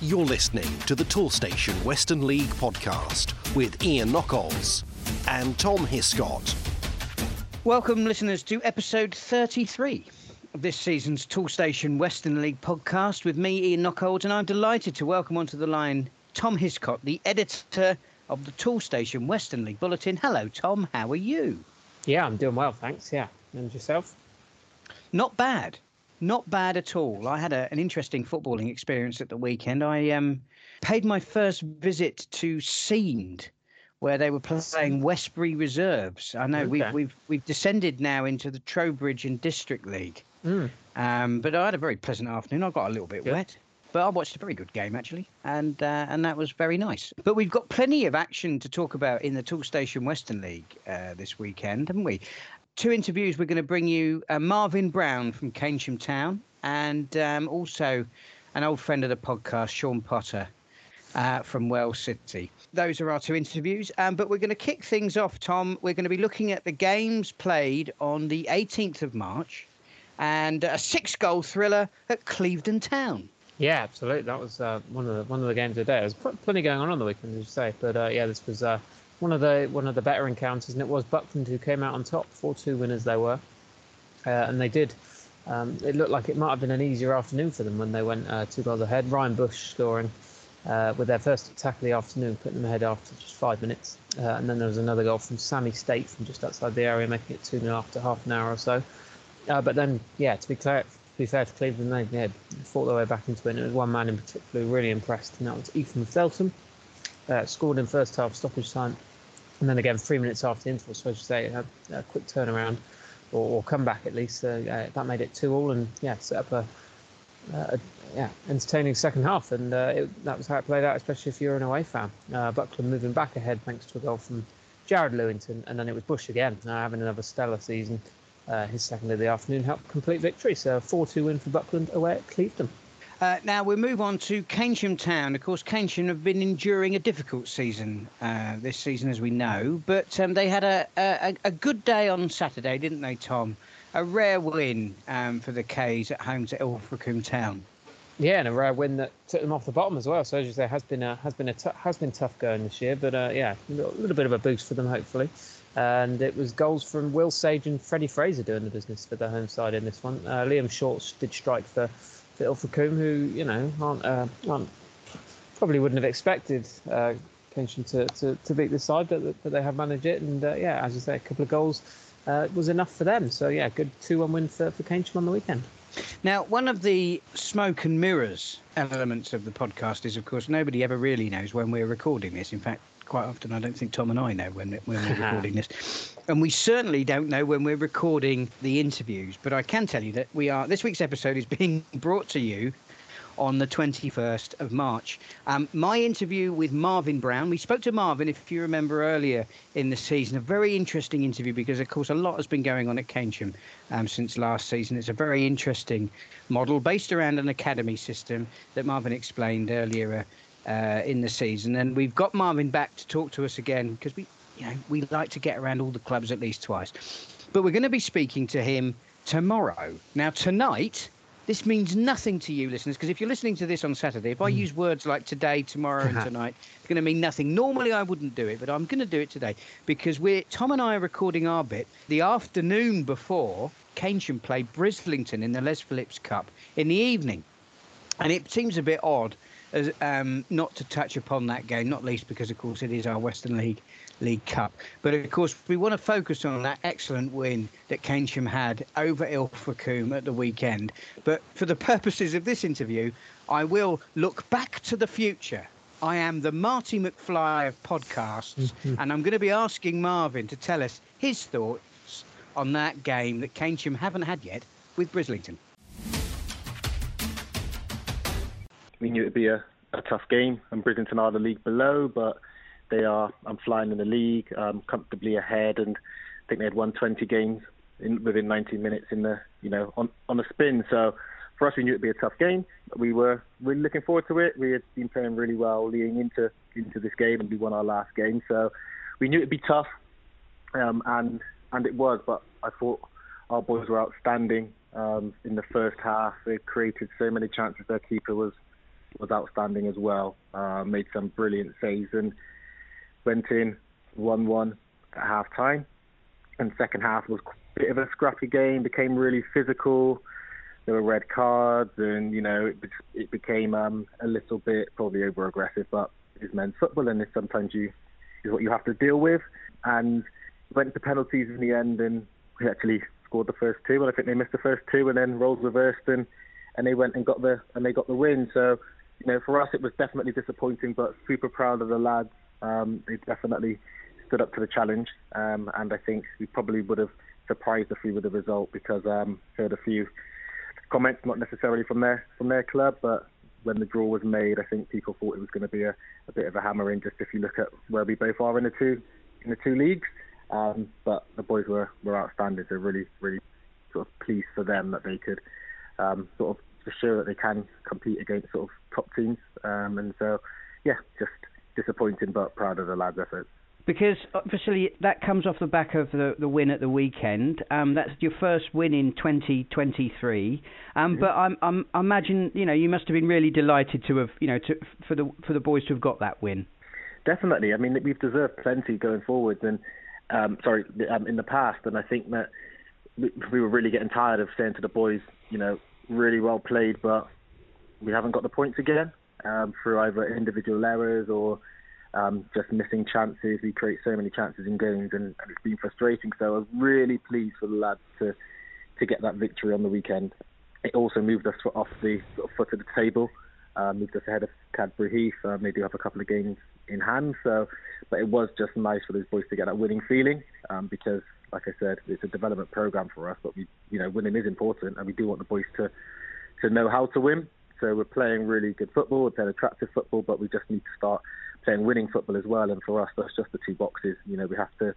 You're listening to the Toolstation Western League podcast with Ian Knockolds and Tom Hiscott. Welcome, listeners, to episode 33 of this season's Toolstation Western League podcast with me, Ian Knockolds, and I'm delighted to welcome onto the line Tom Hiscott, the editor of the Toolstation Western League Bulletin. Hello, Tom. How are you? Yeah, I'm doing well, thanks. Yeah. And yourself? Not bad. Not bad at all. I had a, an interesting footballing experience at the weekend. I um, paid my first visit to Seend, where they were playing Westbury Reserves. I know okay. we've we've we've descended now into the Trowbridge and District League. Mm. Um, but I had a very pleasant afternoon. I got a little bit Good. wet, but I watched a very good game actually, and uh, and that was very nice. But we've got plenty of action to talk about in the Toolstation Western League uh, this weekend, haven't we? Two interviews. We're going to bring you uh, Marvin Brown from Keynsham Town and um, also an old friend of the podcast, Shaun Potter uh, from Wells City. Those are our two interviews. Um, but we're going to kick things off, Tom. We're going to be looking at the games played on the 18th of March and a six goal thriller at Clevedon Town. Yeah, absolutely. That was uh, one of the one of the games of the day. There's plenty going on on the weekend, as you say. But uh, yeah, this was uh, one of the one of the better encounters, and it was Buckland who came out on top. Four two winners they were, uh, and they did. Um, it looked like it might have been an easier afternoon for them when they went uh, two goals ahead. Ryan Bush scoring uh, with their first attack of the afternoon, putting them ahead after just five minutes. Uh, and then there was another goal from Sammy State from just outside the area, making it 2 0 after half an hour or so. Uh, but then, yeah, to be clear, to be fair to Clevedon, they yeah, fought their way back into it. And it was one man in particular who really impressed, and that was Ethan Felton. Uh, scored in first half stoppage time and then again three minutes after the interval. So as you say, a, a quick turnaround or, or comeback at least. Uh, that made it two all, and yeah, set up a, a yeah entertaining second half, and uh, it, that was how it played out, especially if you're an away fan. Uh, Buckland moving back ahead thanks to a goal from Jared Lewington, and then it was Bush again, uh, having another stellar season. Uh, his second of the afternoon helped complete victory. So a 4-2 win for Buckland away at Clevedon. Uh, now we move on to Keynsham Town. Of course, Keynsham have been enduring a difficult season uh, this season, as we know, but um, they had a, a, a, good day on Saturday, didn't they, Tom? A rare win um, for the K's at home to Ilfracombe Town. Yeah, and a rare win that took them off the bottom as well. So as you say, has been a, has been a t- has been tough going this year, but uh, yeah, a little, little, bit of a boost for them hopefully. And it was goals from Will Sage and Freddie Fraser doing the business for the home side in this one. Uh, Liam Shorts did strike for for Ilfracombe, who you know aren't, uh, aren't probably wouldn't have expected uh, Keynsham to, to, to beat this side, but, but they have managed it. And uh, yeah, as you say, a couple of goals uh, was enough for them. So yeah, good two-one win for for Keynsham on the weekend. Now, one of the smoke and mirrors elements of the podcast is, of course, nobody ever really knows when we're recording this. In fact, quite often I don't think Tom and I know when, when we're recording this. And we certainly don't know when we're recording the interviews. But I can tell you that we are, this week's episode is being brought to you on the 21st of March. Um, my interview with Marvin Brown, we spoke to Marvin, if you remember earlier in the season, a very interesting interview because, of course, a lot has been going on at Keynsham um, since last season. It's a very interesting model based around an academy system that Marvin explained earlier uh, in the season. And we've got Marvin back to talk to us again because we, you know, we like to get around all the clubs at least twice. But we're going to be speaking to him tomorrow. Now, tonight, this means nothing to you, listeners, because if you're listening to this on Saturday, if I hmm. use words like today, tomorrow, and tonight, it's going to mean nothing. Normally, I wouldn't do it, but I'm going to do it today because we're Tom and I are recording our bit the afternoon before Keynsham played Brislington in the Les Phillips Cup in the evening, and it seems a bit odd as, um, not to touch upon that game, not least because, of course, it is our Western League League Cup. But of course, we want to focus on that excellent win that Keynsham had over Ilfracombe at the weekend. But for the purposes of this interview, I will look back to the future. I am the Marty McFly of podcasts, and I'm going to be asking Marvin to tell us his thoughts on that game that Keynsham haven't had yet with Brislington. We knew it'd be a, a tough game, and Brislington are the league below, but they are. I'm flying in the league, um, comfortably ahead, and I think they had won 20 games in, within 19 minutes in the you know on on a spin. So for us, we knew it'd be a tough game. We were really looking forward to it. We had been playing really well leading into into this game, and we won our last game. So we knew it'd be tough, um, and and it was. But I thought our boys were outstanding um, in the first half. They created so many chances. Their keeper was was outstanding as well. Uh, made some brilliant saves and went in 1-1 at half time. And second half was a bit of a scrappy game, became really physical. There were red cards, and you know it, it became um, a little bit probably over aggressive. But it's men's football, and it's sometimes you is what you have to deal with. And went to penalties in the end, and we actually scored the first two. And I think they missed the first two, and then roles reversed, and and they went and got the and they got the win. So you know, for us it was definitely disappointing, but super proud of the lads. Um, they definitely stood up to the challenge, um, and I think we probably would have surprised a few with the result because um, heard a few comments, not necessarily from their from their club, but when the draw was made, I think people thought it was going to be a, a bit of a hammering. Just if you look at where we both are in the two in the two leagues, um, but the boys were were outstanding. So really, really sort of pleased for them that they could um, sort of show that they can compete against sort of top teams. Um, and so, yeah, just disappointing, but proud of the lads' efforts because obviously that comes off the back of the, the win at the weekend. Um, that's your first win in 2023. Um, yeah. But I'm, I'm, I imagine you know you must have been really delighted to have you know to, for the for the boys to have got that win. Definitely. I mean we've deserved plenty going forwards and um, sorry um, in the past, and I think that we, we were really getting tired of saying to the boys, you know, really well played, but we haven't got the points again um, through either individual errors or um, just missing chances. We create so many chances in games, and, and it's been frustrating. So I was really pleased for the lads to to get that victory on the weekend. It also moved us off the sort of foot of the table, uh, moved us ahead of Cadbury Heath. Um, they do have a couple of games in hand, so but it was just nice for those boys to get that winning feeling um, because, like I said, it's a development program for us. But we, you know, winning is important, and we do want the boys to to know how to win. So we're playing really good football, we're playing attractive football, but we just need to start playing winning football as well. And for us, that's just the two boxes. You know, we have to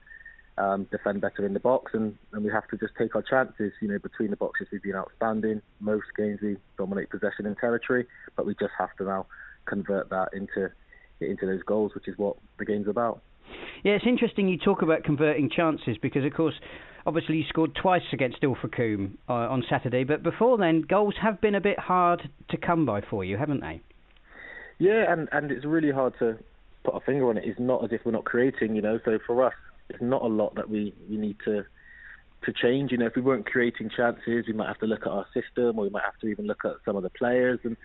um, defend better in the box, and, and we have to just take our chances. You know, between the boxes, we've been outstanding. Most games we dominate possession and territory, but we just have to now convert that into into those goals, which is what the game's about. Yeah, it's interesting you talk about converting chances because, of course, obviously you scored twice against Ilfracombe uh, on Saturday, but before then, goals have been a bit hard to come by for you, haven't they? Yeah, and and it's really hard to put a finger on it. It's not as if we're not creating, you know. So for us, it's not a lot that we we need to to change. You know, if we weren't creating chances, we might have to look at our system, or we might have to even look at some of the players. And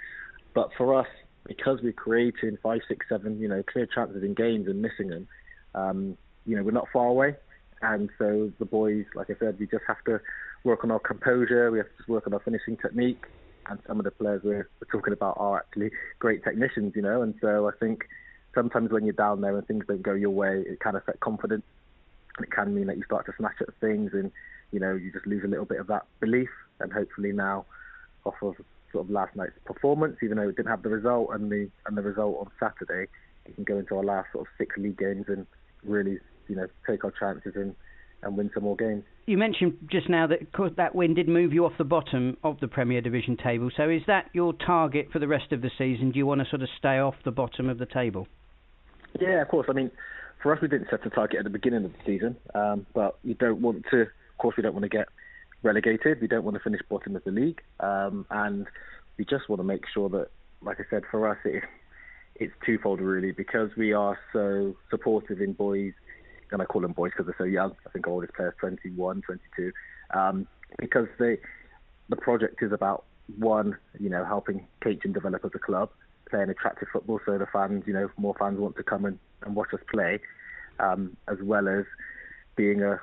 but for us, because we're creating five, six, seven, you know, clear chances in games and missing them, um, you know, we're not far away. And so the boys, like I said, we just have to work on our composure. We have to work on our finishing technique. And some of the players we're, we're talking about are actually great technicians, you know. And so I think sometimes when you're down there and things don't go your way, it can affect confidence. And it can mean that you start to snatch at things and, you know, you just lose a little bit of that belief. And hopefully now, off of sort of last night's performance, even though it didn't have the result and the and the result on Saturday, we can go into our last sort of six league games and really, you know, take our chances and and win some more games. You mentioned just now that that win did move you off the bottom of the Premier Division table. So is that your target for the rest of the season? Do you want to sort of stay off the bottom of the table? Yeah, of course. I mean, for us, we didn't set a target at the beginning of the season, um, but we don't want to. Of course, we don't want to get relegated. We don't want to finish bottom of the league, um, and we just want to make sure that, like I said, for us, it, it's twofold really because we are so supportive in boys, and I call them boys because they're so young. I think our oldest player is 21, 22, um, because they, the project is about one, you know, helping Keighley develop as a club, playing attractive football so the fans, you know, more fans want to come and, and watch us play, um, as well as being a,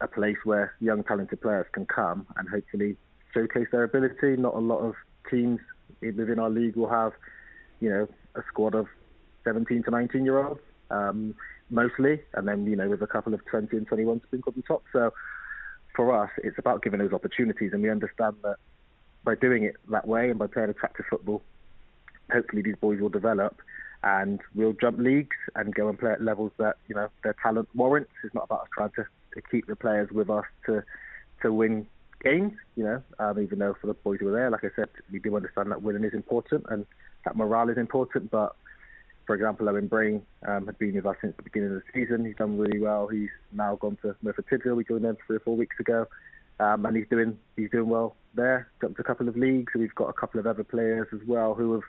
a place where young talented players can come and hopefully showcase their ability. Not a lot of teams within our league will have, you know, a squad of 17 to 19 year olds, um, mostly, and then, you know, with a couple of 20 and 21 sprinkled on top. So for us, it's about giving those opportunities, and we understand that by doing it that way and by playing attractive football, hopefully these boys will develop and we'll jump leagues and go and play at levels that you know their talent warrants. It's not about us trying to, to keep the players with us to to win games. You know, um, even though for the boys who are there, like I said, we do understand that winning is important and that morale is important. But for example, Owen Brain um, had been with us since the beginning of the season. He's done really well. He's now gone to Merthyr Tydfil. We joined them three or four weeks ago, um, and he's doing he's doing well there. Jumped a couple of leagues. We've got a couple of other players as well who have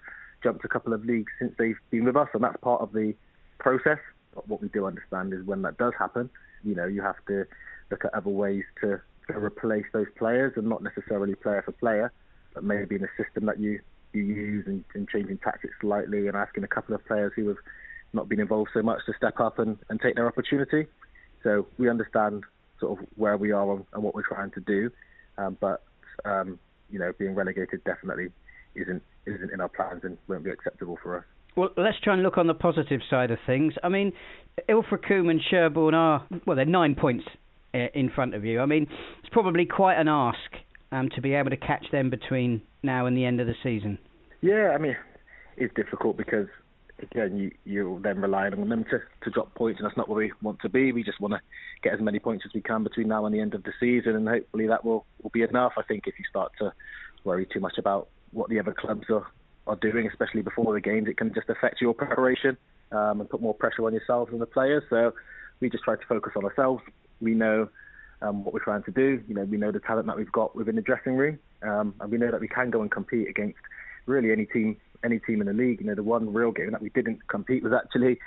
jumped a couple of leagues since they've been with us, and that's part of the process. But what we do understand is when that does happen, you know, you have to look at other ways to, to replace those players, and not necessarily player for player, but maybe in a system that you you use and, and changing tactics slightly and asking a couple of players who have not been involved so much to step up and, and take their opportunity. So we understand sort of where we are and, what we're trying to do, um, but um, you know, being relegated definitely isn't isn't in our plans and won't be acceptable for us. Well, let's try and look on the positive side of things. I mean, Ilfracombe and Sherborne are well, they're nine points in front of you. I mean, it's probably quite an ask um, to be able to catch them between now and the end of the season. Yeah, I mean, it's difficult because again, you you're then relying on them to, to drop points, and that's not where we want to be. We just want to get as many points as we can between now and the end of the season, and hopefully that will, will be enough. I think if you start to worry too much about what the other clubs are, are doing, especially before the games, it can just affect your preparation um, and put more pressure on yourselves and the players. So we just try to focus on ourselves. We know um, what we're trying to do. You know, we know the talent that we've got within the dressing room, um, and we know that we can go and compete against really any team any team in the league. You know, the one real game that we didn't compete was actually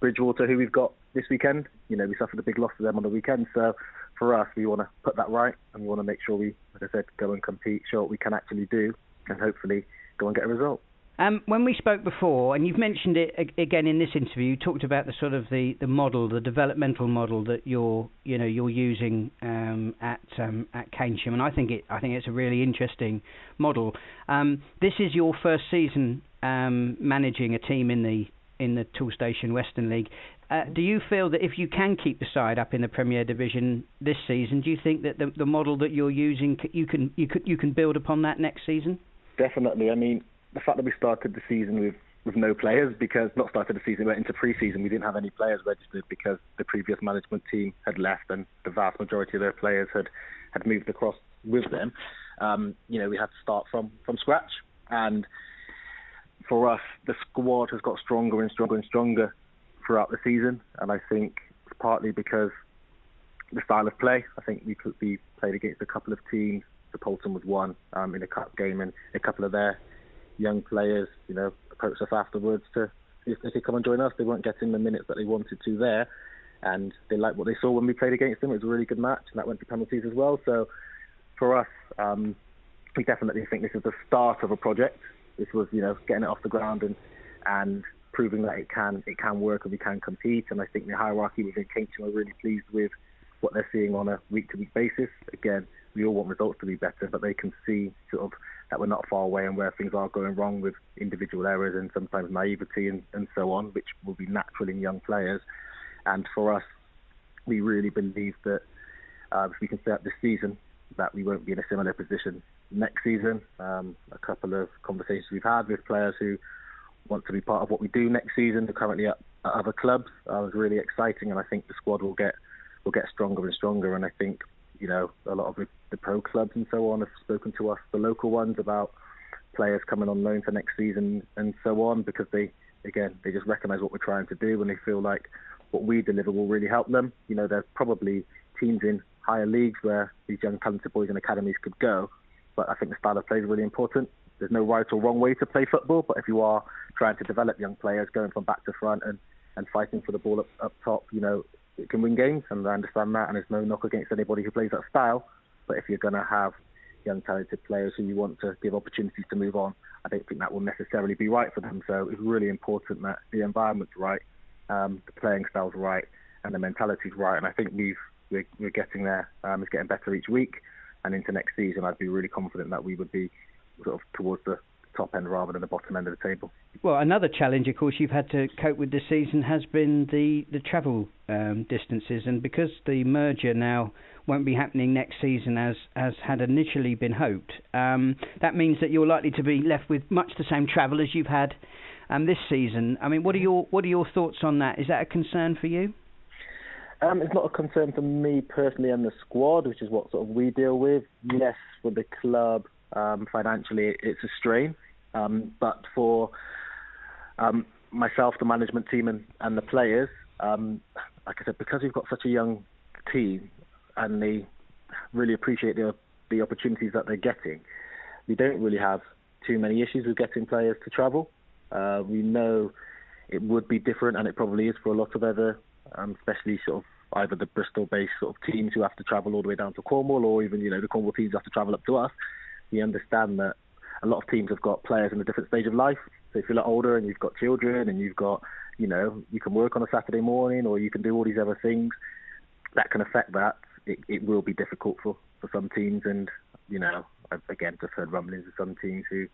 Bridgwater, who we've got this weekend. You know, we suffered a big loss to them on the weekend. So for us, we want to put that right, and we want to make sure we, like I said, go and compete, show what we can actually do, and hopefully go and get a result. Um, when we spoke before, and you've mentioned it again in this interview, you talked about the sort of the, the model, the developmental model that you're you know you're using um, at um, at Keynsham, and I think it I think it's a really interesting model. Um, this is your first season um, managing a team in the in the Toolstation Western League. Uh, do you feel that if you can keep the side up in the Premier Division this season, do you think that the, the model that you're using you can you could you can build upon that next season? Definitely. I mean, the fact that we started the season with with no players because not started the season, we went into pre-season. We didn't have any players registered because the previous management team had left and the vast majority of their players had had moved across with them. Um, you know, we had to start from from scratch, and for us, the squad has got stronger and stronger and stronger throughout the season, and I think it's partly because the style of play. I think we could we played against a couple of teams. The Paulton was one um, in a cup game, and a couple of their young players, you know, approached us afterwards to if they could come and join us. They weren't getting the minutes that they wanted to there, and they liked what they saw when we played against them. It was a really good match, and that went to penalties as well. So for us, um, we definitely think this is the start of a project. This was, you know, getting it off the ground and and proving that it can it can work and we can compete. And I think the hierarchy within Keynsham are really pleased with what they're seeing on a week to week basis. Again, we all want results to be better, but they can see sort of that we're not far away and where things are going wrong with individual errors and sometimes naivety and, and so on, which will be natural in young players. And for us, we really believe that uh, if we can set up this season, that we won't be in a similar position next season. Um, a couple of conversations we've had with players who want to be part of what we do next season. They're currently at, at other clubs. Uh, was really exciting, and I think the squad will get will get stronger and stronger. And I think you know, a lot of the, pro clubs and so on have spoken to us, the local ones, about players coming on loan for next season and so on, because they, again, they just recognise what we're trying to do and they feel like what we deliver will really help them. You know, there's probably teams in higher leagues where these young talented boys and academies could go, but I think the style of play is really important. There's no right or wrong way to play football, but if you are trying to develop young players, going from back to front and, and fighting for the ball up, up top, you know, it can win games, and I understand that, and there's no knock against anybody who plays that style. But if you're going to have young talented players who you want to give opportunities to move on, I don't think that will necessarily be right for them. So it's really important that the environment's right, um, the playing style's right, and the mentality's right. And I think we've we're, we're getting there. Um, it's getting better each week, and into next season, I'd be really confident that we would be sort of towards the top end rather than the bottom end of the table. Well, another challenge, of course, you've had to cope with this season has been the the travel um, distances, and because the merger now won't be happening next season as as had initially been hoped, um, that means that you're likely to be left with much the same travel as you've had um, this season. I mean, what are your what are your thoughts on that? Is that a concern for you? Um, it's not a concern for me personally and the squad, which is what sort of we deal with. Yes, for the club, um, financially, it's a strain. Um, but for um, myself, the management team, and, and the players, um, like I said, because we've got such a young team and they really appreciate the, the opportunities that they're getting, we don't really have too many issues with getting players to travel. Uh, we know it would be different, and it probably is for a lot of other, um, especially sort of either the Bristol-based sort of teams who have to travel all the way down to Cornwall, or even you know the Cornwall teams have to travel up to us. We understand that a lot of teams have got players in a different stage of life. So if you're a lot older and you've got children and you've got, you know, you can work on a Saturday morning or you can do all these other things, that can affect that. It, it will be difficult for, for some teams. And, you know, I've again just heard rumblings of some teams who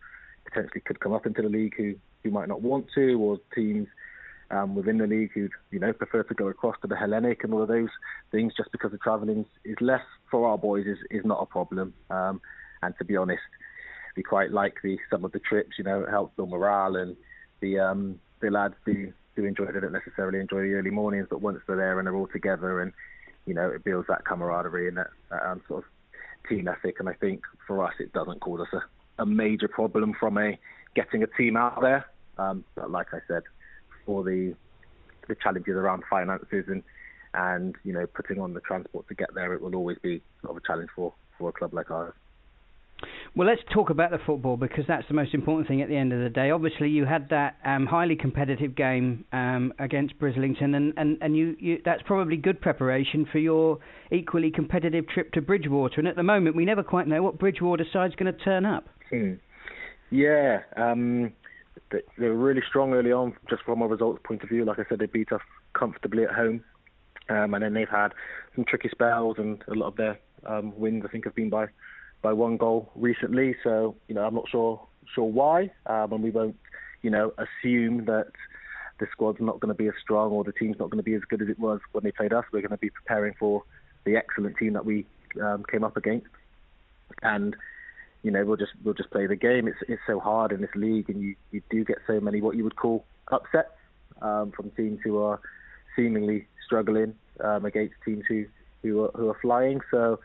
potentially could come up into the league who, who might not want to, or teams um, within the league who you know prefer to go across to the Hellenic and all of those things just because the travelling is less for our boys is, is not a problem. Um, and to be honest, we quite like the some of the trips. You know, it helps build morale, and the um, the lads do do enjoy. They don't necessarily enjoy the early mornings, but once they're there and they're all together, and you know, it builds that camaraderie and that, that um, sort of team ethic. And I think for us, it doesn't cause us a, a major problem from a getting a team out there. Um, but like I said, for the the challenges around finances and and you know putting on the transport to get there, it will always be sort of a challenge for for a club like ours. Well, let's talk about the football because that's the most important thing at the end of the day. Obviously, you had that um, highly competitive game um, against Brislington, and, and, and you, you, that's probably good preparation for your equally competitive trip to Bridgwater. And at the moment, we never quite know what Bridgwater side's going to turn up. Hmm. Yeah, um, they, they were really strong early on, just from a results point of view. Like I said, they beat us comfortably at home, um, and then they've had some tricky spells, and a lot of their um, wins, I think, have been by by one goal recently. So you know, I'm not sure sure why, um, and we won't you know assume that the squad's not going to be as strong or the team's not going to be as good as it was when they played us. We're going to be preparing for the excellent team that we um, came up against, and you know we'll just we'll just play the game. It's it's so hard in this league, and you you do get so many what you would call upsets um, from teams who are seemingly struggling um, against teams who who are, who are flying. So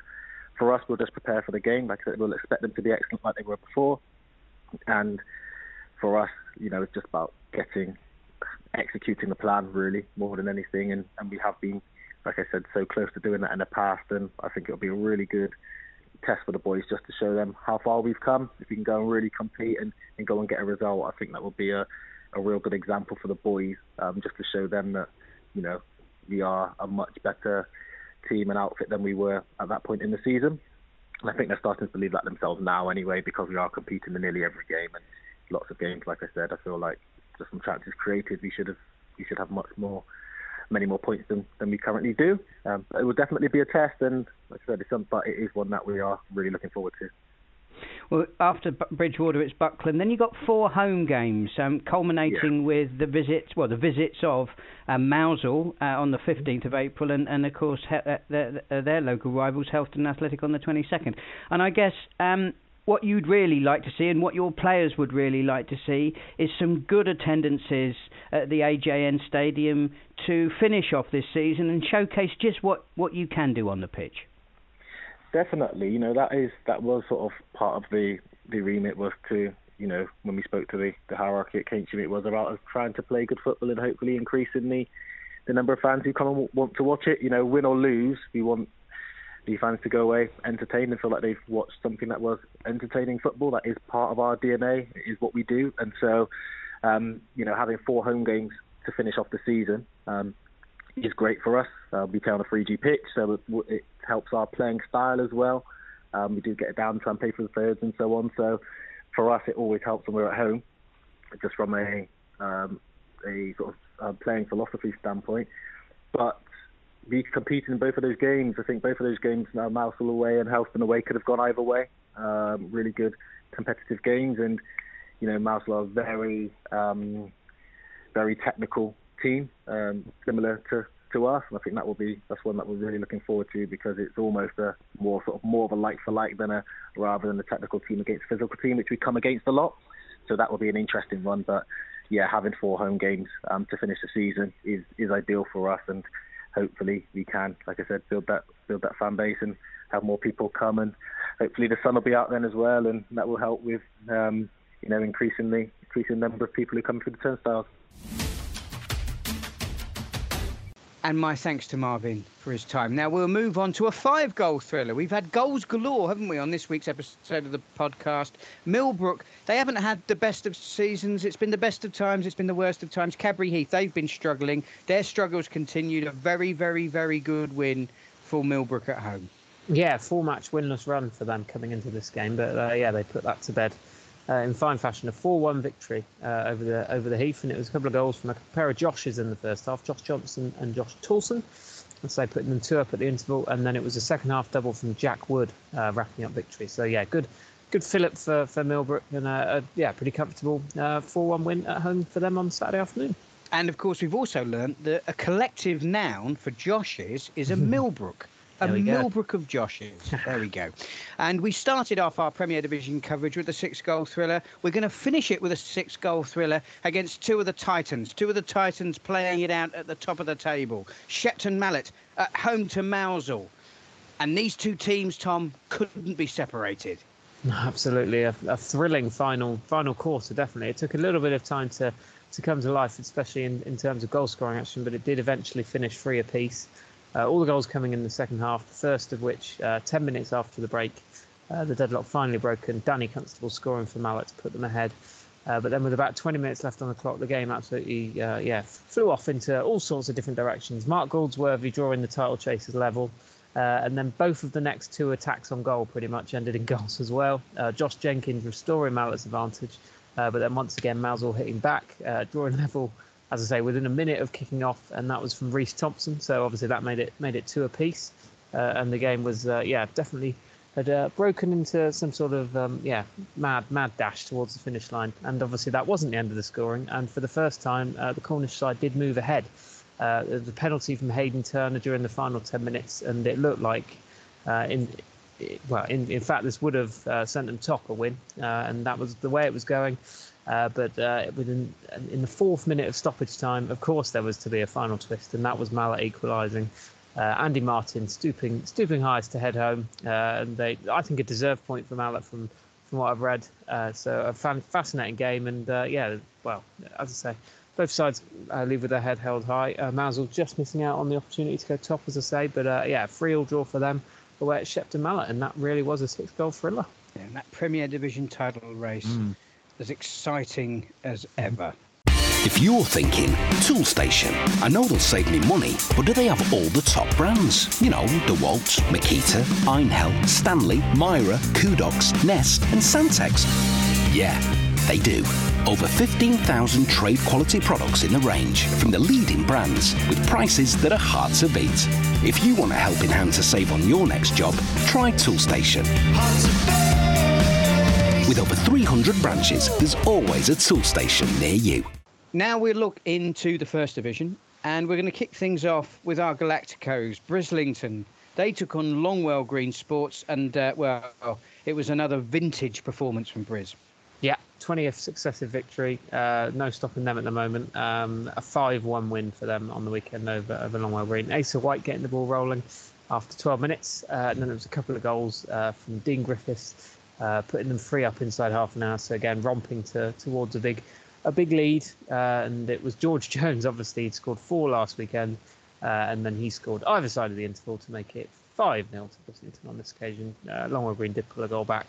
for us, we'll just prepare for the game. Like I said, we'll expect them to be excellent like they were before. And for us, you know, it's just about getting, executing the plan really more than anything. And, and we have been, like I said, so close to doing that in the past. And I think it'll be a really good test for the boys just to show them how far we've come. If we can go and really compete and, and go and get a result, I think that will be a, a real good example for the boys, um, just to show them that, you know, we are a much better team and outfit than we were at that point in the season. And I think they're starting to believe that themselves now anyway, because we are competing in nearly every game and lots of games. Like I said, I feel like just some chances created, we should have we should have much more, many more points than, than we currently do. Um, but it will definitely be a test, and like I said, it's some, but it is one that we are really looking forward to. Well, after Bridgwater, it's Buckland. Then you got four home games, um, culminating yeah. with the visits, well, the visits of um, Mousehole uh, on the 15th of April, and, and of course he- uh, their, their local rivals, Helston Athletic, on the 22nd. And I guess um, what you'd really like to see, and what your players would really like to see, is some good attendances at the AJN Stadium to finish off this season and showcase just what, what you can do on the pitch definitely. You know, that is that was sort of part of the the remit was to you know when we spoke to the, the hierarchy at Keynsham, it was about trying to play good football and hopefully increasing the the number of fans who come and want to watch it. You know, win or lose, we want the fans to go away entertained and feel like they've watched something that was entertaining football. That is part of our DNA. It is what we do, and so um, you know, having four home games to finish off the season. Um, is great for us. Uh, we play on a 3G pitch, so it, helps our playing style as well. Um, we do get it down, try and play for the thirds and so on. So for us, it always helps when we're at home, just from a um, a sort of uh, playing philosophy standpoint. But we competed in both of those games. I think both of those games, now Mousehole away and Helston away, could have gone either way. Um, really good competitive games, and you know Mousehole are very um, very technical team, um, similar to, to us. And I think that will be that's one that we're really looking forward to because it's almost a more sort of more of a like for like than a rather than a technical team against physical team, which we come against a lot. So that will be an interesting one. But yeah, having four home games um, to finish the season is is ideal for us, and hopefully we can, like I said, build that build that fan base and have more people come, and hopefully the sun will be out then as well, and that will help with um, you know increasing the increasing number of people who come through the turnstiles. And my thanks to Marvin for his time. Now we'll move on to a five goal thriller. We've had goals galore, haven't we, on this week's episode of the podcast? Millbrook, they haven't had the best of seasons. It's been the best of times, it's been the worst of times. Cadbury Heath, they've been struggling. Their struggles continued. A very, very, very good win for Millbrook at home. Yeah, four match winless run for them coming into this game, but uh, yeah, they put that to bed uh, in fine fashion. A 4-1 victory uh, over the over the Heath, and it was a couple of goals from a pair of Joshes in the first half, Josh Johnson and Josh Toulson. And so putting them two up at the interval, and then it was a second half double from Jack Wood uh, wrapping up victory. So yeah, good good fillip for for Millbrook, and a, yeah, pretty comfortable 4-1 uh, win at home for them on Saturday afternoon. And of course, we've also learnt that a collective noun for Joshes is a Millbrook a Millbrook of Josh's. There we go. And we started off our Premier Division coverage with a six goal thriller. We're going to finish it with a six goal thriller against two of the Titans. Two of the Titans playing it out at the top of the table. Shepton Mallet at home to Mousehole. And these two teams, Tom, couldn't be separated. Absolutely, a, a, thrilling final final quarter. Definitely, it took a little bit of time to to come to life, especially in, in terms of goal scoring action, but it did eventually finish three apiece. Uh, all the goals coming in the second half, the first of which, uh, 10 minutes after the break, uh, the deadlock finally broken. Danny Constable scoring for Mallet to put them ahead. Uh, but then with about 20 minutes left on the clock, the game absolutely, uh, yeah, flew off into all sorts of different directions. Mark Goldsworthy drawing the title chasers level. Uh, and then both of the next two attacks on goal pretty much ended in goals as well. Josh Jenkins restoring Mallet's advantage. but then once again, Mousehole hitting back, drawing level as I say, within a minute of kicking off, and that was from Reese Thompson. So obviously that made it made it two apiece, uh, and the game was uh, yeah definitely had uh, broken into some sort of um, yeah mad mad dash towards the finish line, and obviously that wasn't the end of the scoring. And for the first time, uh, the Cornish side did move ahead. Uh, the penalty from Hayden Turner during the final 10 minutes, and it looked like uh, in well, in, in fact, this would have uh, sent them top a win, uh, and that was the way it was going. Uh, but uh, within in the fourth minute of stoppage time, of course, there was to be a final twist, and that was Mallet equalising. Uh, Andy Martin stooping stooping highest to head home, uh, and they I think a deserved point for Mallet from from what I've read. Uh, so a fan, fascinating game, and uh, yeah, well, as I say, both sides leave with their head held high. Uh, Mousehole just missing out on the opportunity to go top, as I say, but yeah, free all draw for them away at Shepton Mallet, and that really was a six goal thriller. Yeah, that Premier Division title race. Mm as exciting as ever. If you're thinking, Toolstation, I know they'll save me money, but do they have all the top brands? You know, DeWalt, Makita, Einhell, Stanley, Mira, Kudox, Nest, and Santex. Yeah, they do. Over 15,000 trade quality products in the range from the leading brands with prices that are hard to beat. If you want a helping hand to save on your next job, try Toolstation. With over 300 branches, there's always a Toolstation near you. Now we'll look into the First Division and we're going to kick things off with our Galacticos, Brislington. They took on Longwell Green Sports and, uh, well, it was another vintage performance from Bris. Yeah, 20th successive victory. Uh, no stopping them at the moment. Um, a 5 1 win for them on the weekend over, over Longwell Green. Asa White getting the ball rolling after 12 minutes. Uh, and then there was a couple of goals uh, from Dean Griffiths uh, putting them free up inside half an hour. So again, romping to, towards a big a big lead, uh, and it was George Jones. Obviously, he'd scored four last weekend, uh, and then he scored either side of the interval to make it five 0 to Brislington on this occasion. Uh, Longwell Green did pull a goal back.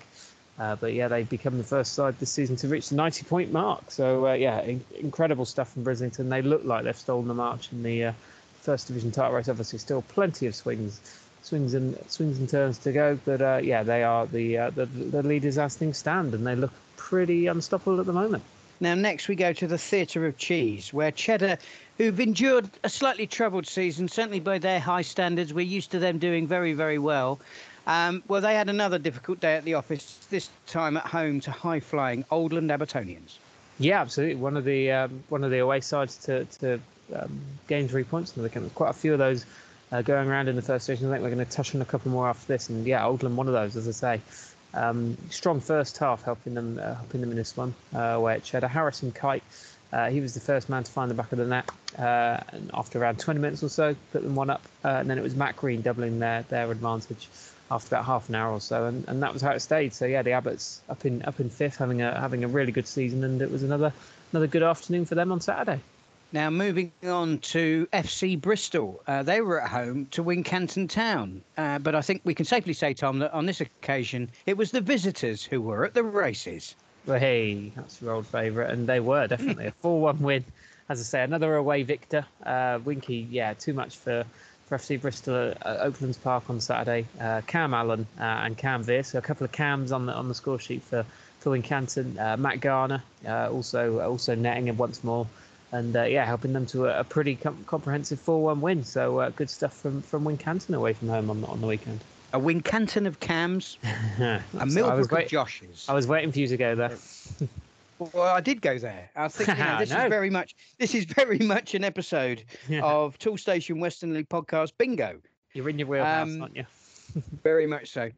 Uh, but yeah, they've become the first side this season to reach the 90 point mark. So uh, yeah, in- incredible stuff from Brislington. They look like they've stolen the march in the uh, first division title race. Obviously, still plenty of swings swings and swings and turns to go. But uh, yeah, they are the, uh, the the leaders as things stand, and they look pretty unstoppable at the moment. Now, next we go to the Theatre of Cheese, where Cheddar, who've endured a slightly troubled season, certainly by their high standards, we're used to them doing very, very well. Um, well, they had another difficult day at the office, this time at home to high flying Oldland Abertonians. Yeah, absolutely. One of the um, one of the away sides to, to um, gain three points in the weekend. Quite a few of those uh, going around in the first division. I think we're going to touch on a couple more after this. And yeah, Oldland, one of those, as I say. Um, strong first half helping them uh, helping them in this one, uh, where a Harrison Kite. Uh, he was the first man to find the back of the net, uh, and after around 20 minutes or so, put them one up. Uh, and then it was Matt Green doubling their their advantage after about half an hour or so, and, and that was how it stayed. So yeah, the Abbots up in up in fifth, having a having a really good season, and it was another another good afternoon for them on Saturday. Now, moving on to FC Bristol. Uh, they were at home to Wincanton Town. Uh, but I think we can safely say, Tom, that on this occasion, it was the visitors who were at the races. Well, hey, that's your old favourite. And they were definitely a 4 1 win. As I say, another away victor. Uh, Winky, yeah, too much for, for FC Bristol at, at Oaklands Park on Saturday. Uh, Cam Allen uh, and Cam Veer. So a couple of Cams on the on the score sheet for, for Wincanton. Uh, Matt Garner also also netting him once more and uh, yeah, helping them to a, a pretty com- comprehensive 4-1 win. So uh, good stuff from from Wincanton away from home on the, on the weekend. A Wincanton of Cams, a Millbrook wait- of Joshes. I was waiting for you to go there. Well, I did go there. I think you know, this no. is very much this is very much an episode yeah. of Toolstation Western League podcast bingo. You're in your wheelhouse, um, aren't you? very much so.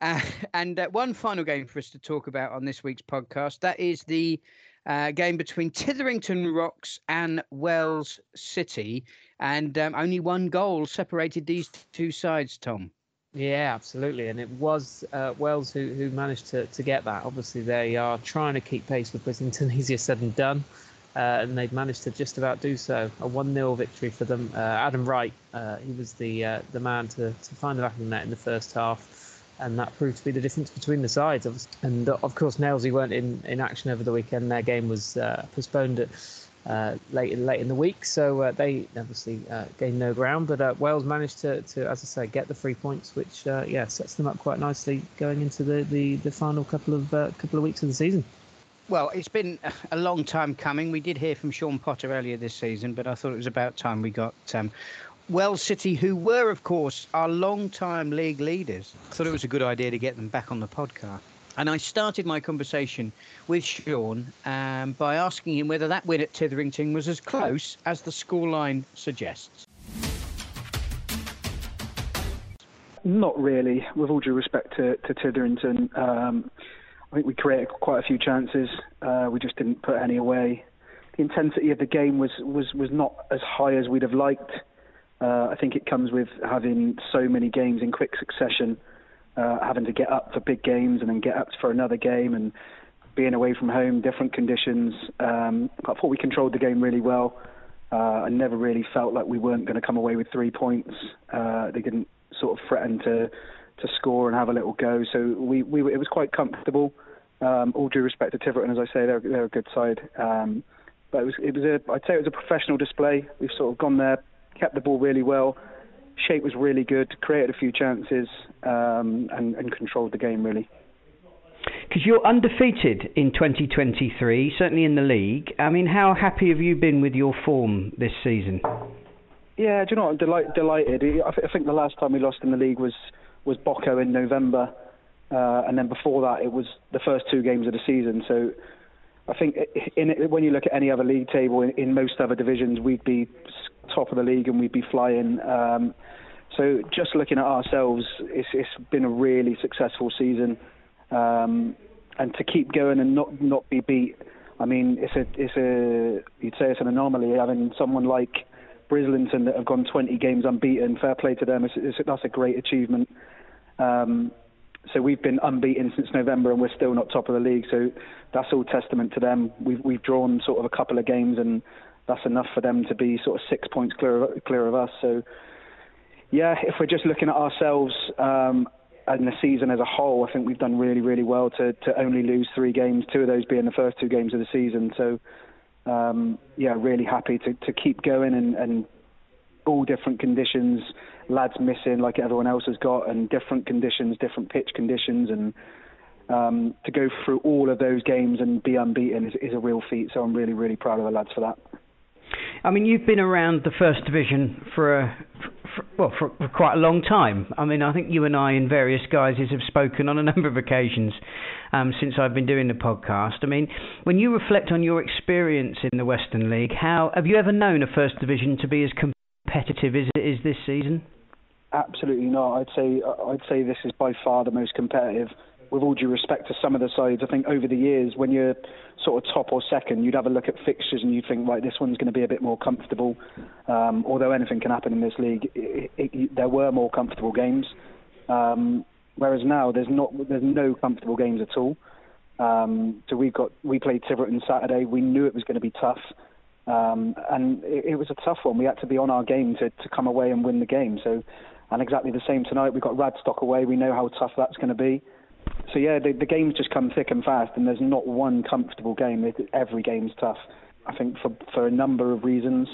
Uh, and uh, one final game for us to talk about on this week's podcast that is the uh, game between Tytherington Rocks and Wells City, and um, only one goal separated these two sides. Tom. Yeah, absolutely, and it was uh, Wells who, who managed to, to get that. Obviously, they are trying to keep pace with Brislington. Easier said than done, uh, and they've managed to just about do so. A one 0 victory for them. Uh, Adam Wright, uh, he was the uh, the man to, to find the back of the net in the first half and that proved to be the difference between the sides. And uh, of course, Nailsea weren't in, in action over the weekend. Their game was uh, postponed uh, late late in the week, so uh, they obviously uh, gained no ground. But uh, Wells managed to, to, as I say, get the three points, which yeah sets them up quite nicely going into the, the, the final couple of couple of weeks of the season. Well, it's been a long time coming. We did hear from Shaun Potter earlier this season, but I thought it was about time we got um, Wells City, who were, of course, our long-time league leaders. Thought it was a good idea to get them back on the podcast. And I started my conversation with Shaun um, by asking him whether that win at Tytherington was as close as the scoreline suggests. Not really. With all due respect to, to Tytherington, um, I think we created quite a few chances. Uh, we just didn't put any away. The intensity of the game was, was, was not as high as we'd have liked. Uh, I think it comes with having so many games in quick succession, uh, having to get up for big games and then get up for another game and being away from home, different conditions. Um, I thought we controlled the game really well. Uh, I never really felt like we weren't going to come away with three points. Uh, they didn't sort of threaten to to score and have a little go. So we, we it was quite comfortable. Um, all due respect to Tiverton, as I say, they're they're a good side. Um, but it was it was a I'd say it was a professional display. We've sort of gone there kept the ball really well. Shape was really good, created a few chances, um, and, and controlled the game really. Because you're undefeated in 2023, certainly in the league. I mean, how happy have you been with your form this season? Yeah, do you know what? I'm delight, delighted. I, th- I think the last time we lost in the league was was Boco in November, uh, and then before that it was the first two games of the season. So I think in, when you look at any other league table in, in most other divisions, we'd be top of the league and we'd be flying. Um, so just looking at ourselves, it's, it's been a really successful season, um, and to keep going and not not be beat. I mean, it's a it's a you'd say it's an anomaly having someone like Brislington that have gone 20 games unbeaten. Fair play to them. It's, it's, that's a great achievement. Um, so we've been unbeaten since November and we're still not top of the league. So that's all testament to them. We've we've drawn sort of a couple of games and that's enough for them to be sort of six points clear of, clear of us. So, yeah, if we're just looking at ourselves um, and the season as a whole, I think we've done really, really well to, to only lose three games, two of those being the first two games of the season. So, um, yeah, really happy to, to keep going and, and all different conditions, lads missing like everyone else has got, and different conditions, different pitch conditions, and um, to go through all of those games and be unbeaten is, is a real feat. So I'm really, really proud of the lads for that. I mean, you've been around the first division for a for, well for, for, quite a long time. I mean, I think you and I, in various guises, have spoken on a number of occasions um, since I've been doing the podcast. I mean, when you reflect on your experience in the Western League, how have you ever known a first division to be as competitive as it is this season? Absolutely not. I'd say I'd say this is by far the most competitive with all due respect to some of the sides, I think over the years, when you're sort of top or second, you'd have a look at fixtures and you'd think, right, this one's going to be a bit more comfortable. Um, although anything can happen in this league, it, it, it, there were more comfortable games. Um, whereas now, there's not, there's no comfortable games at all. Um, so we got we played Tiverton Saturday. We knew it was going to be tough. Um, and it, it, was a tough one. We had to be on our game to, to come away and win the game. So, and exactly the same tonight. We've got Radstock away. We know how tough that's going to be. So yeah, the, the games just come thick and fast, and there's not one comfortable game. Every game's tough. I think for for a number of reasons,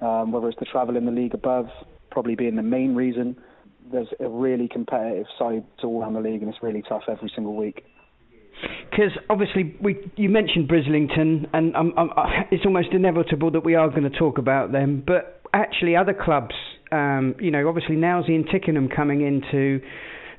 um, whether it's the travel in the league above, probably being the main reason. There's a really competitive side to all around the league, and it's really tough every single week because obviously we you mentioned Brislington, and I'm, it's almost inevitable that we are going to talk about them. But actually, other clubs, um, you know, obviously Nailsea and Tickenham coming into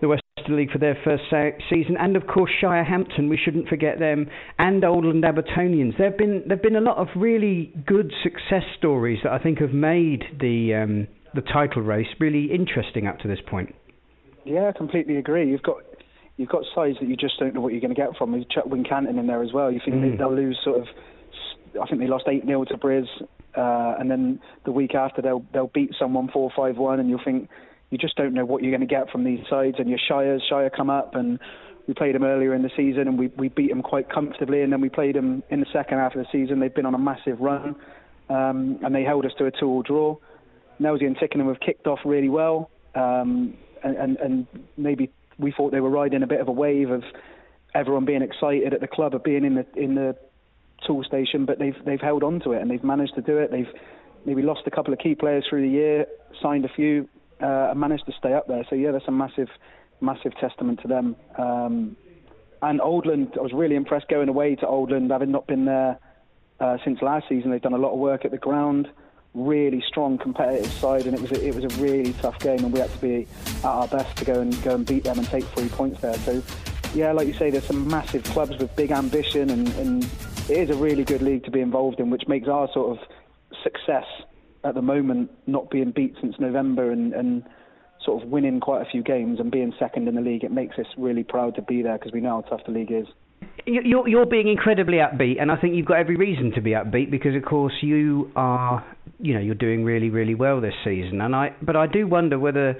the Western League for their first season, and of course Shirehampton. We shouldn't forget them, and Oldland Abertonians. There've been there've been a lot of really good success stories that I think have made the um, the title race really interesting up to this point. Yeah, I completely agree. You've got you've got sides that you just don't know what you're going to get from. You chuck Wincanton in there as well. You think mm. they'll lose sort of. I think they lost eight 0 to Briz, uh, and then the week after they'll they'll beat someone four five one, and you'll think you just don't know what you're going to get from these sides. And your Shires, Shire come up, and we played them earlier in the season, and we we beat them quite comfortably, and then we played them in the second half of the season. They've been on a massive run, um, and they held us to a two-all draw. Nailsea and Tickenham have kicked off really well, um, and, and and maybe we thought they were riding a bit of a wave of everyone being excited at the club of being in the in the Toolstation, but they've they've held on to it and they've managed to do it. They've maybe lost a couple of key players through the year, signed a few, uh, and managed to stay up there. So yeah, that's a massive massive testament to them. Um, and Oldland, I was really impressed going away to Oldland, having not been there uh, since last season. They've done a lot of work at the ground really strong competitive side, and it was a, it was a really tough game, and we had to be at our best to go and go and beat them and take three points there. So, yeah, like you say, there's some massive clubs with big ambition, and, and it is a really good league to be involved in, which makes our sort of success at the moment not being beat since November and, and sort of winning quite a few games and being second in the league. It makes us really proud to be there because we know how tough the league is you're you're being incredibly upbeat, and I think you've got every reason to be upbeat because, of course, you are you know you're doing really really well this season, and I but I do wonder whether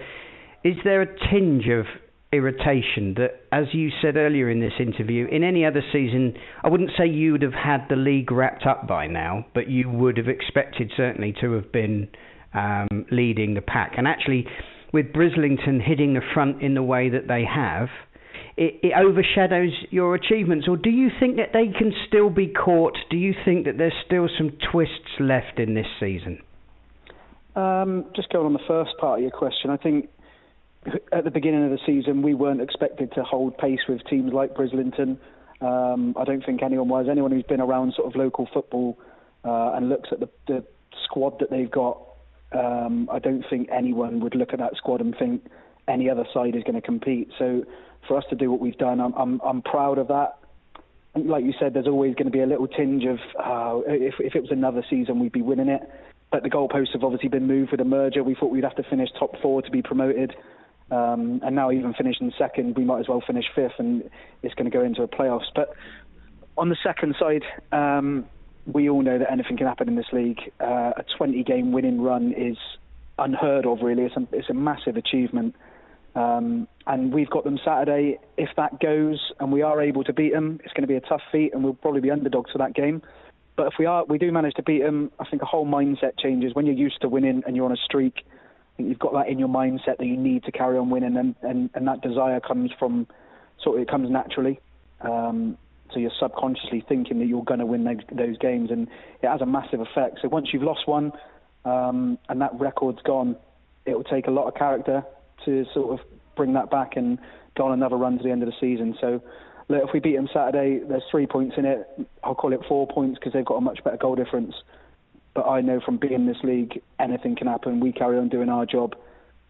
is there a tinge of irritation that, as you said earlier in this interview, in any other season, I wouldn't say you would have had the league wrapped up by now, but you would have expected certainly to have been um, leading the pack, and actually with Brislington hitting the front in the way that they have it, it overshadows your achievements, or do you think that they can still be caught? Do you think that there's still some twists left in this season? Um, just going on the first part of your question, I think at the beginning of the season we weren't expected to hold pace with teams like Brislington. Um, I don't think anyone was. Anyone who's been around sort of local football uh, and looks at the, the squad that they've got, um, I don't think anyone would look at that squad and think any other side is going to compete. So for us to do what we've done, I'm I'm, I'm proud of that. Like you said, there's always going to be a little tinge of uh, if if it was another season, we'd be winning it. But the goalposts have obviously been moved with a merger. We thought we'd have to finish top four to be promoted. Um, and now even finishing second, we might as well finish fifth, and it's going to go into a playoffs. But on the second side, um, we all know that anything can happen in this league. Uh, a 20-game winning run is unheard of, really. It's a, it's a massive achievement. Um, and we've got them Saturday. If that goes and we are able to beat them, it's going to be a tough feat, and we'll probably be underdogs for that game. But if we are, we do manage to beat them. I think a whole mindset changes when you're used to winning and you're on a streak. Think you've got that in your mindset that you need to carry on winning, and and, and that desire comes from sort of it comes naturally. Um, so you're subconsciously thinking that you're going to win those, those games, and it has a massive effect. So once you've lost one, um, and that record's gone, it will take a lot of character to sort of bring that back and go on another run to the end of the season. So if we beat them Saturday, there's three points in it. I'll call it four points because they've got a much better goal difference. But I know from being in this league, anything can happen. We carry on doing our job,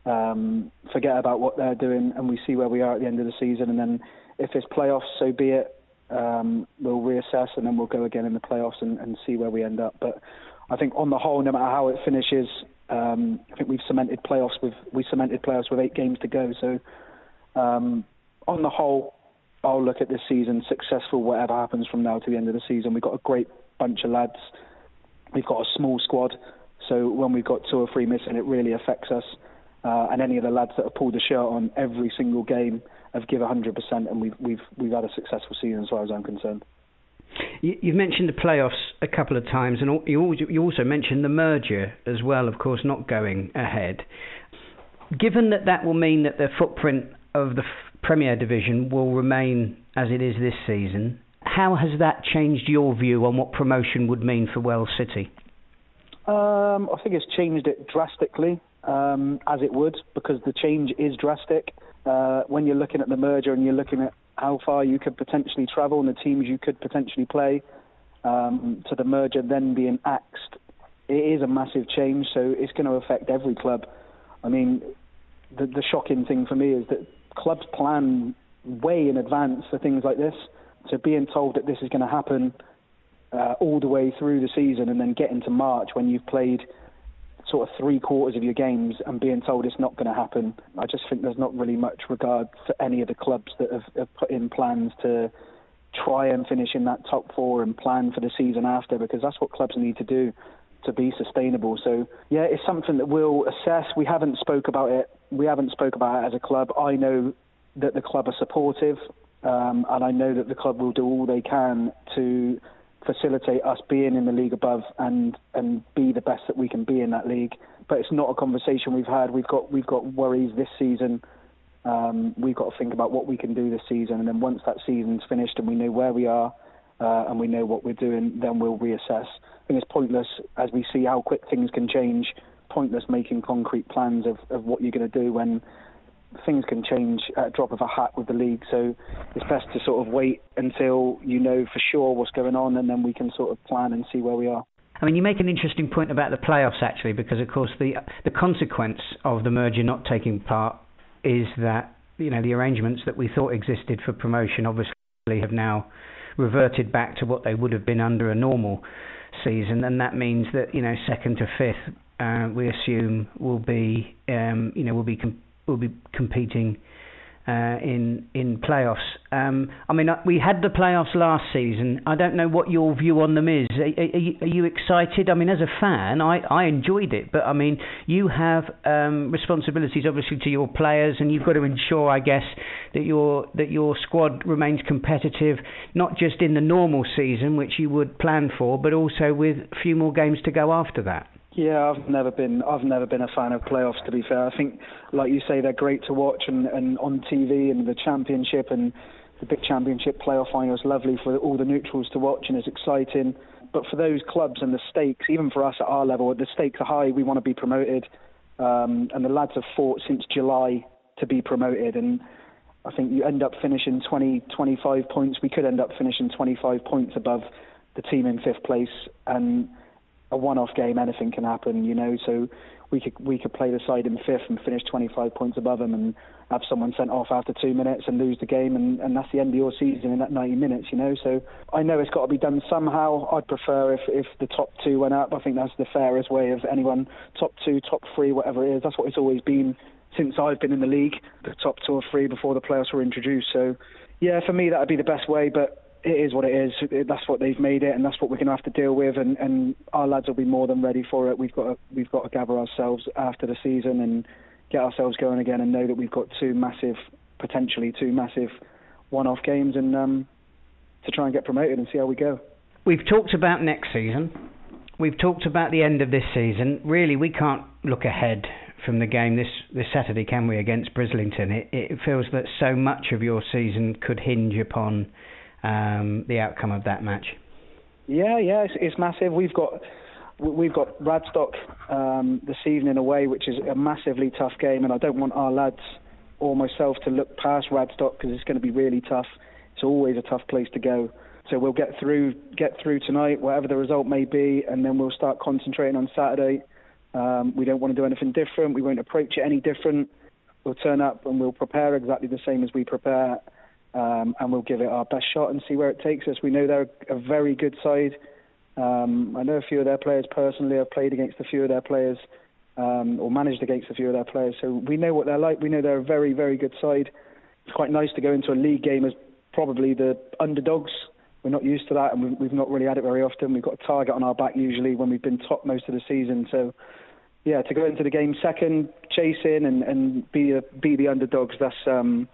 um, forget about what they're doing, and we see where we are at the end of the season. And then if it's playoffs, so be it. Um, we'll reassess and then we'll go again in the playoffs and, and see where we end up. But I think on the whole, no matter how it finishes, um, I think we've cemented playoffs with we cemented playoffs with eight games to go. So um, on the whole, I'll look at this season successful. Whatever happens from now to the end of the season, we've got a great bunch of lads. We've got a small squad, so when we've got two or three missing, it really affects us. Uh, and any of the lads that have pulled the shirt on every single game have given 100%, and we've we've we've had a successful season as far as I'm concerned. You, have mentioned the playoffs a couple of times, and you also mentioned the merger as well, of course, not going ahead. Given that that will mean that the footprint of the Premier Division will remain as it is this season, how has that changed your view on what promotion would mean for Wells City? Um, I think it's changed it drastically, um, as it would, because the change is drastic. Uh, when you're looking at the merger and you're looking at how far you could potentially travel and the teams you could potentially play, um, to the merger then being axed, it is a massive change. So it's going to affect every club. I mean, the, the shocking thing for me is that clubs plan way in advance for things like this. So being told that this is going to happen uh, all the way through the season and then getting to March when you've played sort of three quarters of your games and being told it's not going to happen, I just think there's not really much regard for any of the clubs that have, have put in plans to try and finish in that top four and plan for the season after because that's what clubs need to do to be sustainable. So yeah, it's something that we'll assess. We haven't spoke about it. We haven't spoke about it as a club. I know that the club are supportive, um, and I know that the club will do all they can to facilitate us being in the league above and and be the best that we can be in that league. But it's not a conversation we've had. We've got we've got worries this season. Um, we've got to think about what we can do this season, and then once that season's finished and we know where we are uh, and we know what we're doing, then we'll reassess. I think it's pointless as we see how quick things can change. Pointless making concrete plans of, of what you're going to do when things can change at a drop of a hat with the league. So it's best to sort of wait until you know for sure what's going on, and then we can sort of plan and see where we are. I mean, you make an interesting point about the playoffs actually, because of course the the consequence of the merger not taking part is that you know the arrangements that we thought existed for promotion obviously have now reverted back to what they would have been under a normal season, and that means that you know second to fifth uh, we assume will be um, you know will be will be competing uh, in in playoffs. Um, I mean, uh, we had the playoffs last season. I don't know what your view on them is. Are, are, you, are you, excited? I mean, as a fan, I, I enjoyed it, but I mean, you have um, responsibilities obviously to your players, and you've got to ensure, I guess, that your that your squad remains competitive, not just in the normal season, which you would plan for, but also with a few more games to go after that. Yeah, I've never been I've never been a fan of playoffs to be fair. I think like you say they're great to watch and, and on TV and the championship and the big championship playoff final is lovely for all the neutrals to watch and it's exciting. But for those clubs and the stakes, even for us at our level, the stakes are high. We want to be promoted, um, and the lads have fought since July to be promoted. And I think you end up finishing 20, 25 points. We could end up finishing 25 points above the team in fifth place, and a one-off game, anything can happen, you know. So we could we could play the side in fifth and finish 25 points above them, and have someone sent off after two minutes and lose the game, and, and that's the end of your season in that 90 minutes, you know. So I know it's got to be done somehow. I'd prefer if if the top two went up. I think that's the fairest way of anyone top two, top three, whatever it is. That's what it's always been since I've been in the league. The top two or three before the playoffs were introduced. So yeah, for me that would be the best way, but it is what it is. That's what they've made it, and that's what we're going to have to deal with. And, and our lads will be more than ready for it. We've got to, we've got to gather ourselves after the season and get ourselves going again, and know that we've got two massive, potentially two massive, one-off games, and um, to try and get promoted and see how we go. We've talked about next season. We've talked about the end of this season. Really, we can't look ahead from the game this, this Saturday, can we, against Brislington? It, it feels that so much of your season could hinge upon um, the outcome of that match. Yeah, yeah, it's, it's massive. We've got we've got Radstock um, this evening away, which is a massively tough game, and I don't want our lads or myself to look past Radstock because it's going to be really tough. It's always a tough place to go. So we'll get through get through tonight, whatever the result may be, and then we'll start concentrating on Saturday. Um, we don't want to do anything different. We won't approach it any different. We'll turn up and we'll prepare exactly the same as we prepare, um, and we'll give it our best shot and see where it takes us. We know they're a very good side. Um, I know a few of their players personally. I've played against a few of their players um, or managed against a few of their players, so we know what they're like. We know they're a very, very good side. It's quite nice to go into a league game as probably the underdogs. We're not used to that, and we've not really had it very often. We've got a target on our back usually when we've been top most of the season. So, yeah, to go into the game second, chase in and, and be a, be the underdogs. That's um,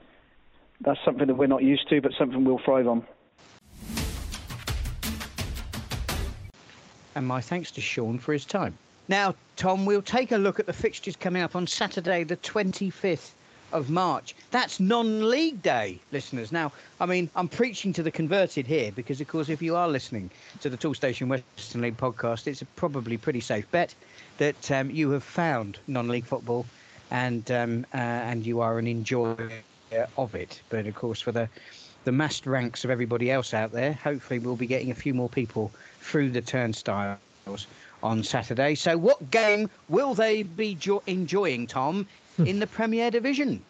that's something that we're not used to, but something we'll thrive on. and my thanks to Shaun for his time. Now, Tom, we'll take a look at the fixtures coming up on Saturday, the 25th of March. That's non league day, listeners. Now, I mean, I'm preaching to the converted here because, of course, if you are listening to the Toolstation Western League podcast, it's a probably pretty safe bet that um, you have found non league football and um, uh, and you are an enjoyer of it. But, of course, for the the massed ranks of everybody else out there, hopefully we'll be getting a few more people through the turnstiles on Saturday. So, what game will they be jo- enjoying, Tom, in the Premier Division?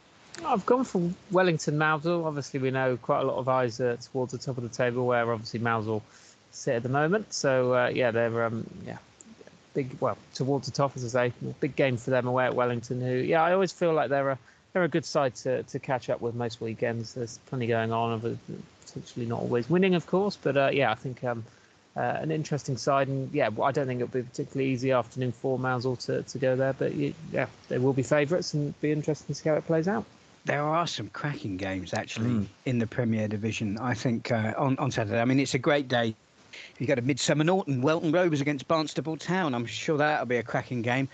I've gone for Wellington Mousehole. Obviously, we know quite a lot of eyes uh, towards the top of the table, where obviously Mousehole sit at the moment. So uh, yeah, they're um, yeah big well towards the top, as I say, big game for them away at Wellington. Who yeah, I always feel like they're a they're a good side to, to catch up with most weekends. There's plenty going on, potentially not always winning, of course, but uh, yeah, I think um, uh, an interesting side. And yeah, I don't think it'll be a particularly easy afternoon for Mousehole to, to go there, but yeah, they will be favourites and be interesting to see how it plays out. There are some cracking games actually mm. in the Premier Division. I think uh, on on Saturday. I mean, it's a great day. You got a Midsomer Norton, Welton Rovers against Barnstaple Town. I'm sure that'll be a cracking game.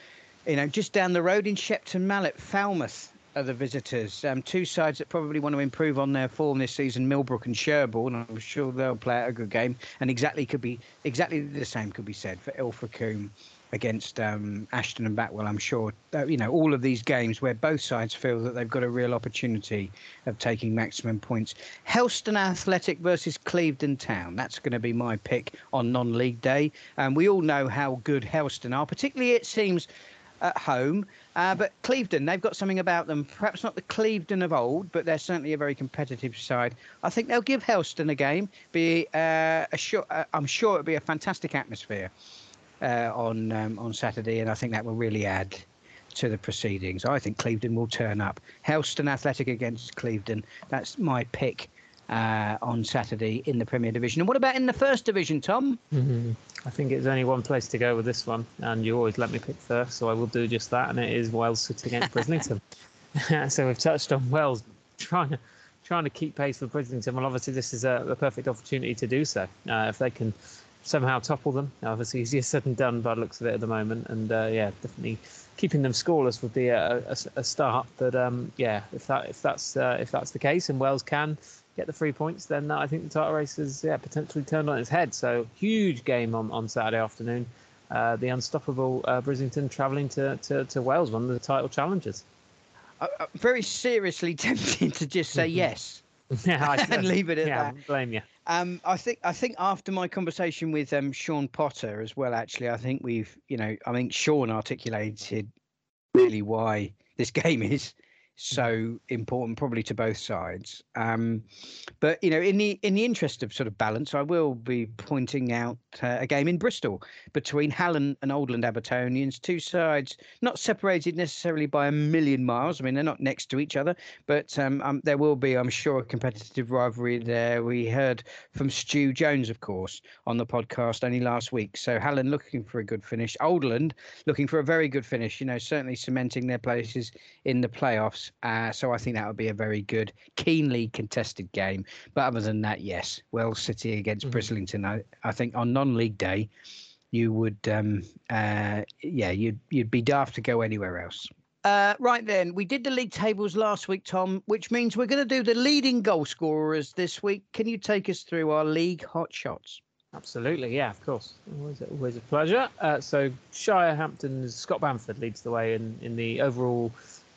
You know, just down the road in Shepton Mallet, Falmouth the visitors. Um, two sides that probably want to improve on their form this season, Millbrook and Sherborne. I'm sure they'll play a good game. And exactly could be exactly the same could be said for Ilfracombe against um, Ashton and Backwell. I'm sure uh, you know all of these games where both sides feel that they've got a real opportunity of taking maximum points. Helston Athletic versus Clevedon Town. That's going to be my pick on non-league day. And um, we all know how good Helston are. Particularly, it seems at home. Uh, but Clevedon, they've got something about them. Perhaps not the Clevedon of old, but they're certainly a very competitive side. I think they'll give Helston a game. Be uh, a sure, uh, I'm sure it'll be a fantastic atmosphere uh, on um, on Saturday, and I think that will really add to the proceedings. I think Clevedon will turn up. Helston Athletic against Clevedon. That's my pick uh, on Saturday in the Premier Division. And what about in the First Division, Tom? Mm-hmm. I think it's only one place to go with this one, and you always let me pick first, so I will do just that. And it is Wells City against Brislington. so we've touched on Wells trying to trying to keep pace with Brislington. Well, obviously this is a, a perfect opportunity to do so. Uh, if they can somehow topple them, obviously easier said than done by the looks of it at the moment. And uh, yeah, definitely keeping them scoreless would be a, a, a start. But um, yeah, if that if that's uh, if that's the case, and Wells can get the three points, then I think the title race is yeah, potentially turned on its head. So huge game on, on Saturday afternoon. Uh, the unstoppable uh, Brislington travelling to, to, to Wells, one of the title challengers. Uh, very seriously tempted to just say yes. yeah, I, and leave it at yeah, that. Blame you. Um, I think I think after my conversation with um, Shaun Potter as well, actually, I think we've you know I think Shaun articulated really why this game is so important, probably to both sides. Um, but you know, in the in the interest of sort of balance, I will be pointing out uh, a game in Bristol between Hallen and Oldland Abertonians, two sides not separated necessarily by a million miles. I mean, they're not next to each other, but um, um, there will be, I'm sure, a competitive rivalry there. We heard from Stu Jones, of course, on the podcast only last week. So Hallen looking for a good finish, Oldland looking for a very good finish. You know, certainly cementing their places in the playoffs. Uh, so I think that would be a very good, keenly contested game. But other than that, yes, Wells City against mm-hmm. Brislington. I, I think on non-league day, you would, um, uh, yeah, you'd you'd be daft to go anywhere else. Uh, right then, we did the league tables last week, Tom, which means we're going to do the leading goal scorers this week. Can you take us through our league hot shots? Absolutely, yeah, of course. Always, always a pleasure. Uh, so Shirehampton's Scott Bamford leads the way in, in the overall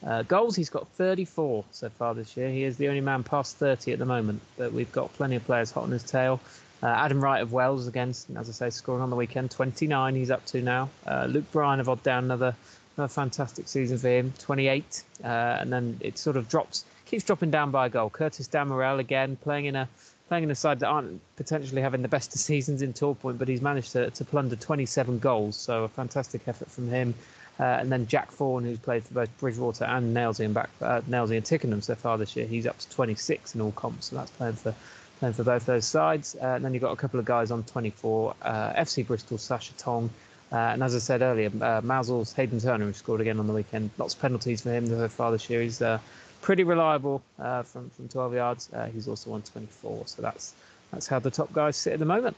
uh, goals, he's got 34 so far this year. He is the only man past 30 at the moment, but we've got plenty of players hot on his tail. Uh, Adam Wright of Wells, again, as I say, scoring on the weekend, 29 he's up to now. Uh, Luke Bryan of Odd Down, another, another fantastic season for him, 28. Uh, and then it sort of drops, keeps dropping down by a goal. Curtis Damerel, again, playing in a playing in a side that aren't potentially having the best of seasons in Torpoint, but he's managed to, to plunder 27 goals. So a fantastic effort from him. Uh, and then Jack Fawn, who's played for both Bridgwater and Nailsea and back uh, Nailsea and Tickenham so far this year, he's up to 26 in all comps, so that's playing for playing for both those sides. Uh, and then you've got a couple of guys on 24, uh, FC Bristol, Sasha Tong, uh, and as I said earlier, uh, Mousehole's Hayden Turner, who scored again on the weekend. Lots of penalties for him so far this year. He's uh, pretty reliable from from 12 yards. he's also on 24, so that's that's how the top guys sit at the moment.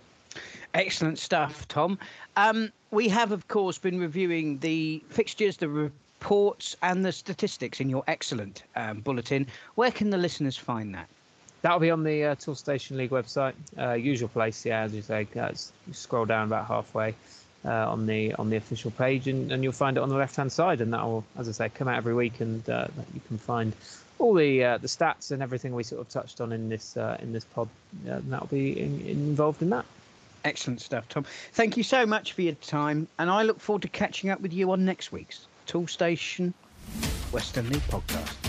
Excellent stuff, Tom. Um, we have, of course, been reviewing the fixtures, the reports, and the statistics in your excellent um, bulletin. Where can the listeners find that? That'll be on the uh, Toolstation League website, uh, usual place. Yeah, as you say, uh, you scroll down about halfway uh, on the on the official page, and, and you'll find it on the left hand side, and that will, as I say, come out every week, and uh, you can find all the uh, the stats and everything we sort of touched on in this in this pod. and that'll be in, involved in that. Excellent stuff, Tom. Thank you so much for your time, and I look forward to catching up with you on next week's Toolstation Western League podcast.